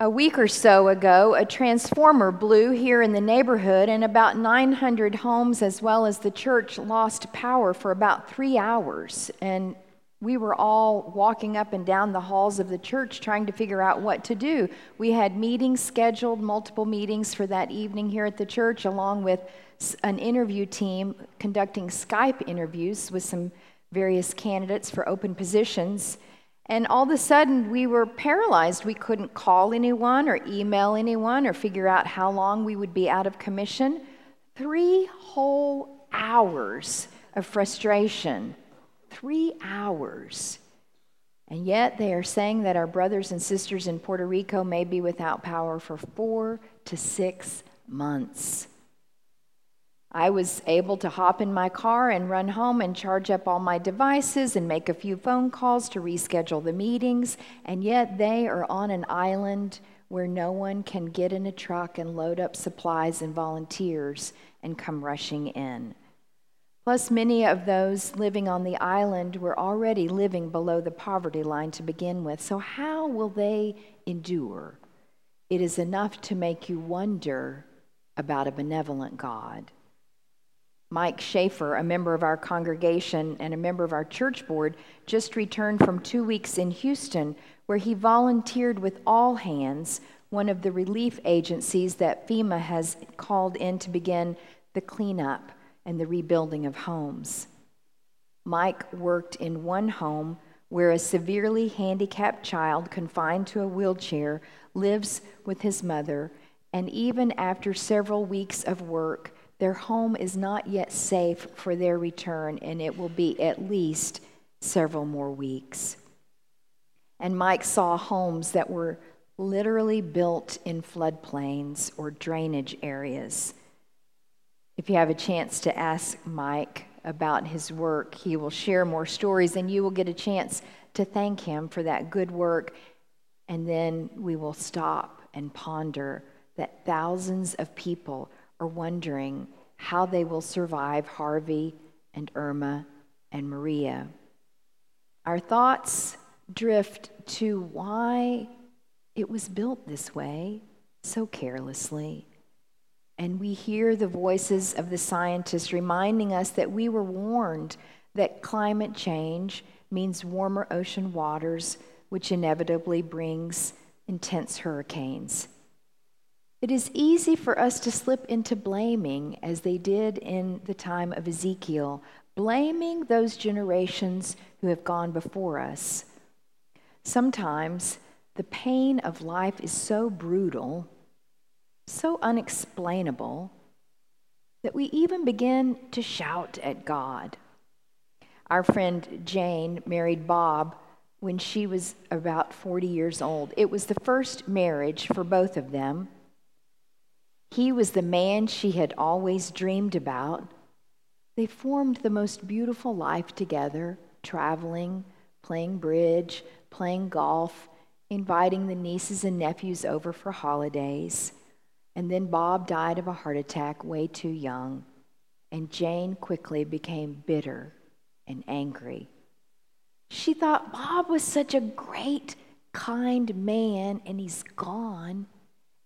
A week or so ago, a transformer blew here in the neighborhood, and about 900 homes, as well as the church, lost power for about three hours. And we were all walking up and down the halls of the church trying to figure out what to do. We had meetings scheduled, multiple meetings for that evening here at the church, along with an interview team conducting Skype interviews with some various candidates for open positions. And all of a sudden, we were paralyzed. We couldn't call anyone or email anyone or figure out how long we would be out of commission. Three whole hours of frustration. Three hours. And yet, they are saying that our brothers and sisters in Puerto Rico may be without power for four to six months. I was able to hop in my car and run home and charge up all my devices and make a few phone calls to reschedule the meetings, and yet they are on an island where no one can get in a truck and load up supplies and volunteers and come rushing in. Plus, many of those living on the island were already living below the poverty line to begin with, so how will they endure? It is enough to make you wonder about a benevolent God. Mike Schaefer, a member of our congregation and a member of our church board, just returned from two weeks in Houston, where he volunteered with All Hands, one of the relief agencies that FEMA has called in to begin the cleanup and the rebuilding of homes. Mike worked in one home where a severely handicapped child confined to a wheelchair lives with his mother, and even after several weeks of work, their home is not yet safe for their return, and it will be at least several more weeks. And Mike saw homes that were literally built in floodplains or drainage areas. If you have a chance to ask Mike about his work, he will share more stories, and you will get a chance to thank him for that good work. And then we will stop and ponder that thousands of people are wondering how they will survive Harvey and Irma and Maria. Our thoughts drift to why it was built this way so carelessly. And we hear the voices of the scientists reminding us that we were warned that climate change means warmer ocean waters, which inevitably brings intense hurricanes. It is easy for us to slip into blaming, as they did in the time of Ezekiel, blaming those generations who have gone before us. Sometimes the pain of life is so brutal, so unexplainable, that we even begin to shout at God. Our friend Jane married Bob when she was about 40 years old. It was the first marriage for both of them. He was the man she had always dreamed about. They formed the most beautiful life together, traveling, playing bridge, playing golf, inviting the nieces and nephews over for holidays. And then Bob died of a heart attack way too young, and Jane quickly became bitter and angry. She thought Bob was such a great, kind man, and he's gone.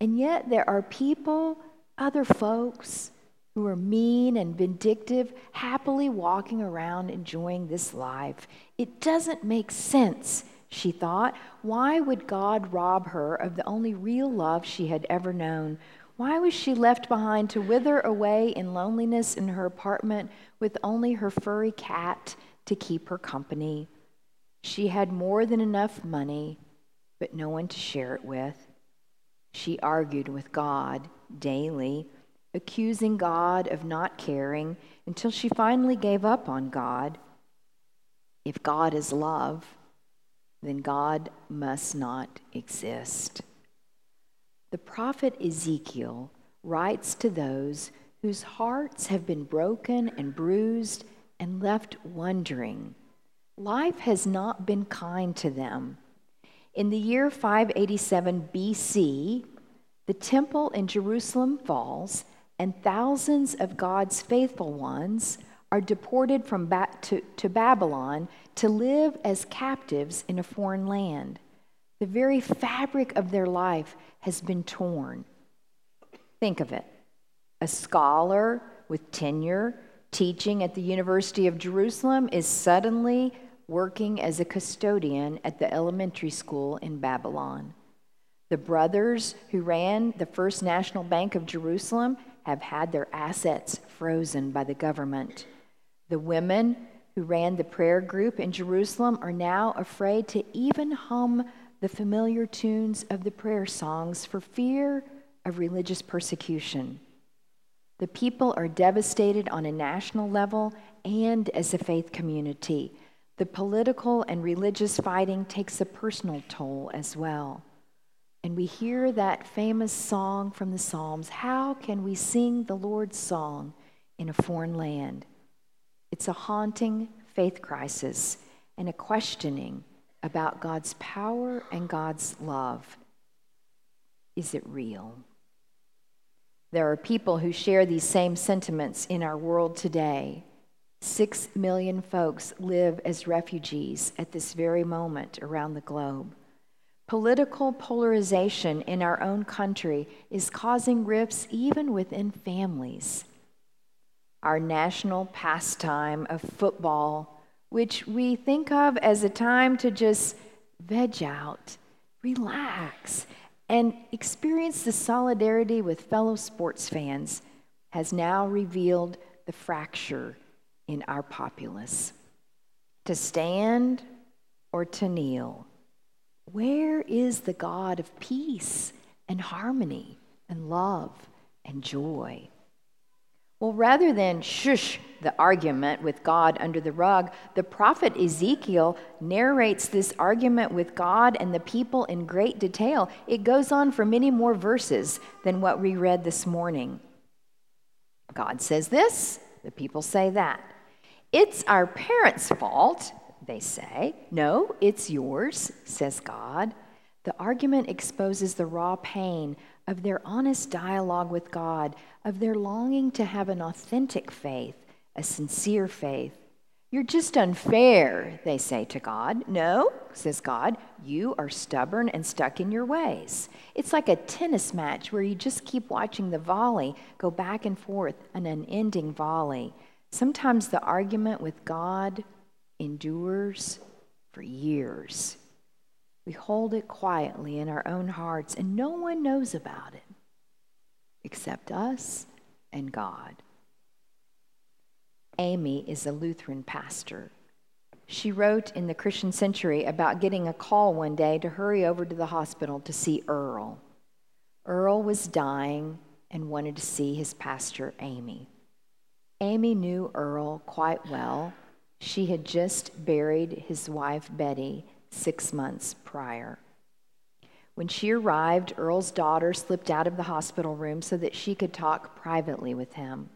And yet, there are people, other folks, who are mean and vindictive, happily walking around enjoying this life. It doesn't make sense, she thought. Why would God rob her of the only real love she had ever known? Why was she left behind to wither away in loneliness in her apartment with only her furry cat to keep her company? She had more than enough money, but no one to share it with. She argued with God daily, accusing God of not caring until she finally gave up on God. If God is love, then God must not exist. The prophet Ezekiel writes to those whose hearts have been broken and bruised and left wondering. Life has not been kind to them. In the year 587 BC, the temple in Jerusalem falls, and thousands of God's faithful ones are deported from ba- to, to Babylon to live as captives in a foreign land. The very fabric of their life has been torn. Think of it a scholar with tenure teaching at the University of Jerusalem is suddenly working as a custodian at the elementary school in Babylon. The brothers who ran the First National Bank of Jerusalem have had their assets frozen by the government. The women who ran the prayer group in Jerusalem are now afraid to even hum the familiar tunes of the prayer songs for fear of religious persecution. The people are devastated on a national level and as a faith community. The political and religious fighting takes a personal toll as well. And we hear that famous song from the Psalms How can we sing the Lord's song in a foreign land? It's a haunting faith crisis and a questioning about God's power and God's love. Is it real? There are people who share these same sentiments in our world today. Six million folks live as refugees at this very moment around the globe. Political polarization in our own country is causing rifts even within families. Our national pastime of football, which we think of as a time to just veg out, relax, and experience the solidarity with fellow sports fans, has now revealed the fracture in our populace. To stand or to kneel where is the God of peace and harmony and love and joy? Well, rather than shush the argument with God under the rug, the prophet Ezekiel narrates this argument with God and the people in great detail. It goes on for many more verses than what we read this morning. God says this, the people say that. It's our parents' fault they say. No, it's yours, says God. The argument exposes the raw pain of their honest dialogue with God, of their longing to have an authentic faith, a sincere faith. You're just unfair, they say to God. No, says God, you are stubborn and stuck in your ways. It's like a tennis match where you just keep watching the volley go back and forth, an unending volley. Sometimes the argument with God endures for years. We hold it quietly in our own hearts, and no one knows about it except us and God. Amy is a Lutheran pastor. She wrote in the Christian Century about getting a call one day to hurry over to the hospital to see Earl. Earl was dying and wanted to see his pastor, Amy. Amy knew Earl quite well she had just buried his wife, Betty, six months prior. When she arrived, Earl's daughter slipped out of the hospital room so that she could talk privately with him.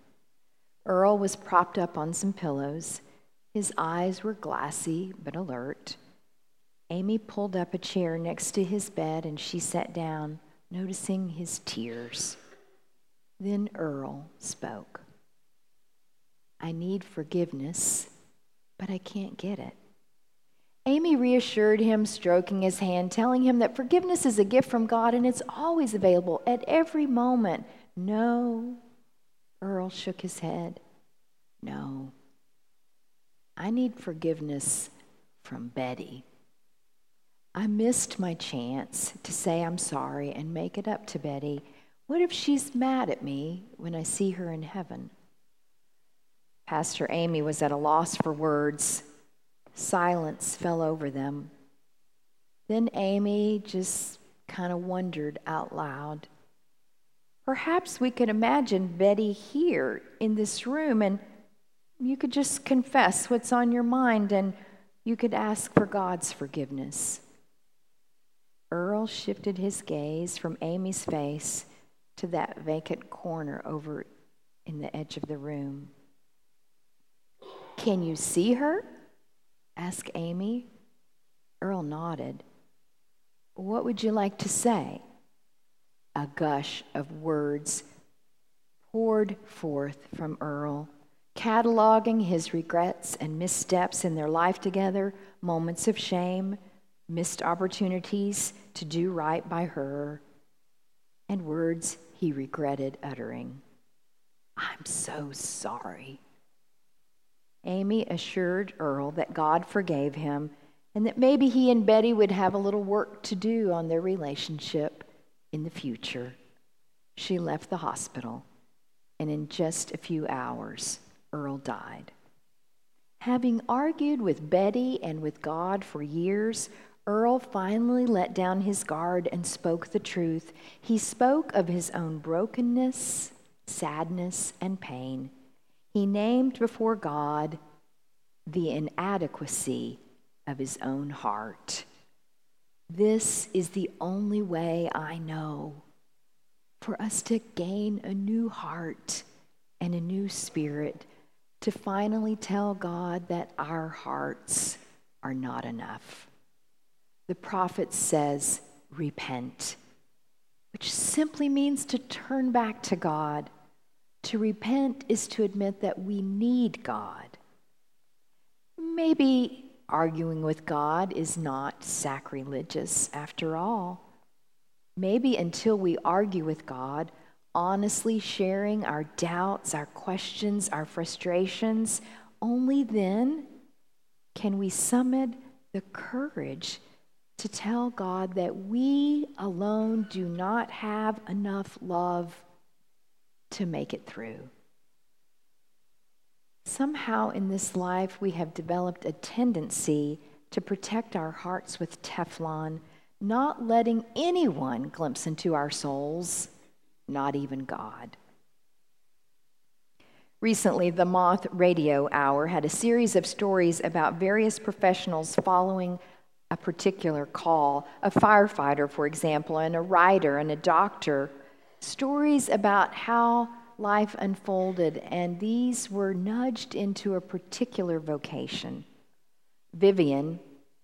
Earl was propped up on some pillows. His eyes were glassy but alert. Amy pulled up a chair next to his bed and she sat down, noticing his tears. Then Earl spoke. I need forgiveness but I can't get it. Amy reassured him, stroking his hand, telling him that forgiveness is a gift from God and it's always available at every moment. No. Earl shook his head. No. I need forgiveness from Betty. I missed my chance to say I'm sorry and make it up to Betty. What if she's mad at me when I see her in heaven? Pastor Amy was at a loss for words. Silence fell over them. Then Amy just kind of wondered out loud. Perhaps we could imagine Betty here in this room and you could just confess what's on your mind and you could ask for God's forgiveness. Earl shifted his gaze from Amy's face to that vacant corner over in the edge of the room. Can you see her? asked Amy. Earl nodded. What would you like to say? A gush of words poured forth from Earl, cataloging his regrets and missteps in their life together, moments of shame, missed opportunities to do right by her, and words he regretted uttering. I'm so sorry. Amy assured Earl that God forgave him and that maybe he and Betty would have a little work to do on their relationship in the future. She left the hospital, and in just a few hours, Earl died. Having argued with Betty and with God for years, Earl finally let down his guard and spoke the truth. He spoke of his own brokenness, sadness, and pain. He named before God the inadequacy of his own heart. This is the only way I know for us to gain a new heart and a new spirit, to finally tell God that our hearts are not enough. The prophet says, repent, which simply means to turn back to God. To repent is to admit that we need God. Maybe arguing with God is not sacrilegious after all. Maybe until we argue with God, honestly sharing our doubts, our questions, our frustrations, only then can we summon the courage to tell God that we alone do not have enough love to make it through. Somehow in this life, we have developed a tendency to protect our hearts with Teflon, not letting anyone glimpse into our souls, not even God. Recently, the Moth Radio Hour had a series of stories about various professionals following a particular call a firefighter, for example, and a writer and a doctor. Stories about how life unfolded, and these were nudged into a particular vocation. Vivian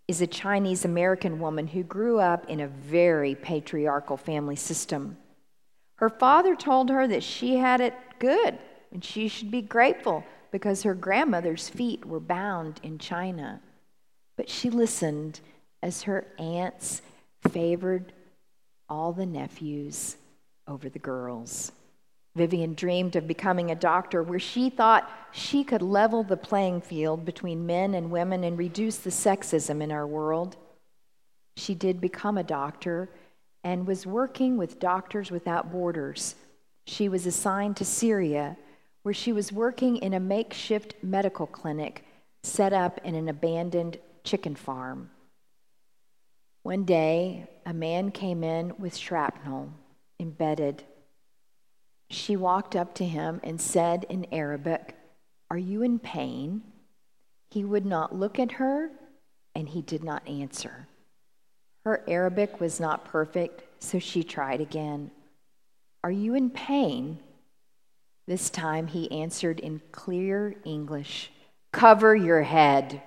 is a Chinese American woman who grew up in a very patriarchal family system. Her father told her that she had it good and she should be grateful because her grandmother's feet were bound in China. But she listened as her aunts favored all the nephews over the girls. Vivian dreamed of becoming a doctor where she thought she could level the playing field between men and women and reduce the sexism in our world. She did become a doctor and was working with Doctors Without Borders. She was assigned to Syria, where she was working in a makeshift medical clinic set up in an abandoned chicken farm. One day, a man came in with shrapnel embedded she walked up to him and said in Arabic, Are you in pain? He would not look at her and he did not answer. Her Arabic was not perfect, so she tried again. Are you in pain? This time he answered in clear English Cover your head.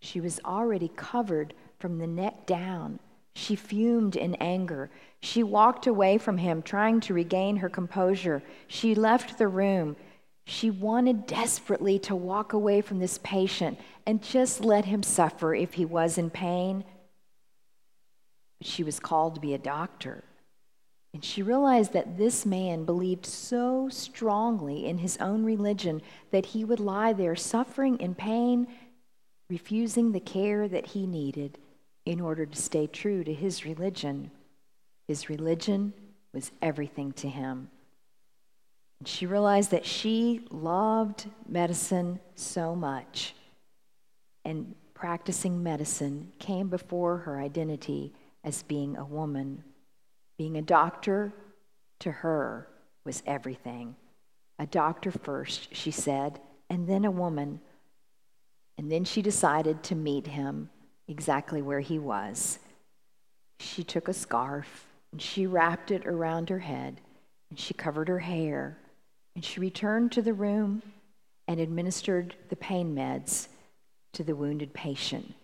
She was already covered from the neck down. She fumed in anger. She walked away from him, trying to regain her composure. She left the room. She wanted desperately to walk away from this patient and just let him suffer if he was in pain. But she was called to be a doctor. And she realized that this man believed so strongly in his own religion that he would lie there suffering in pain, refusing the care that he needed in order to stay true to his religion. His religion was everything to him. And she realized that she loved medicine so much, and practicing medicine came before her identity as being a woman. Being a doctor to her was everything. A doctor first, she said, and then a woman. And then she decided to meet him exactly where he was. She took a scarf and she wrapped it around her head and she covered her hair and she returned to the room and administered the pain meds to the wounded patient.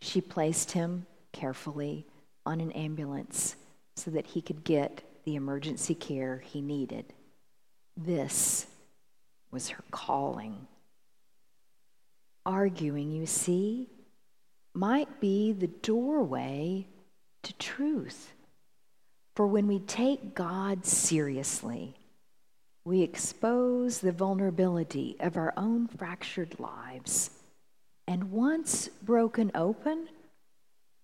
She placed him carefully on an ambulance so that he could get the emergency care he needed. This was her calling. Arguing, you see, might be the doorway to truth. For when we take God seriously, we expose the vulnerability of our own fractured lives. And once broken open,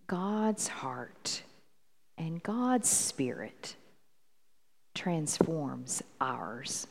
God's heart and God's spirit transforms ours.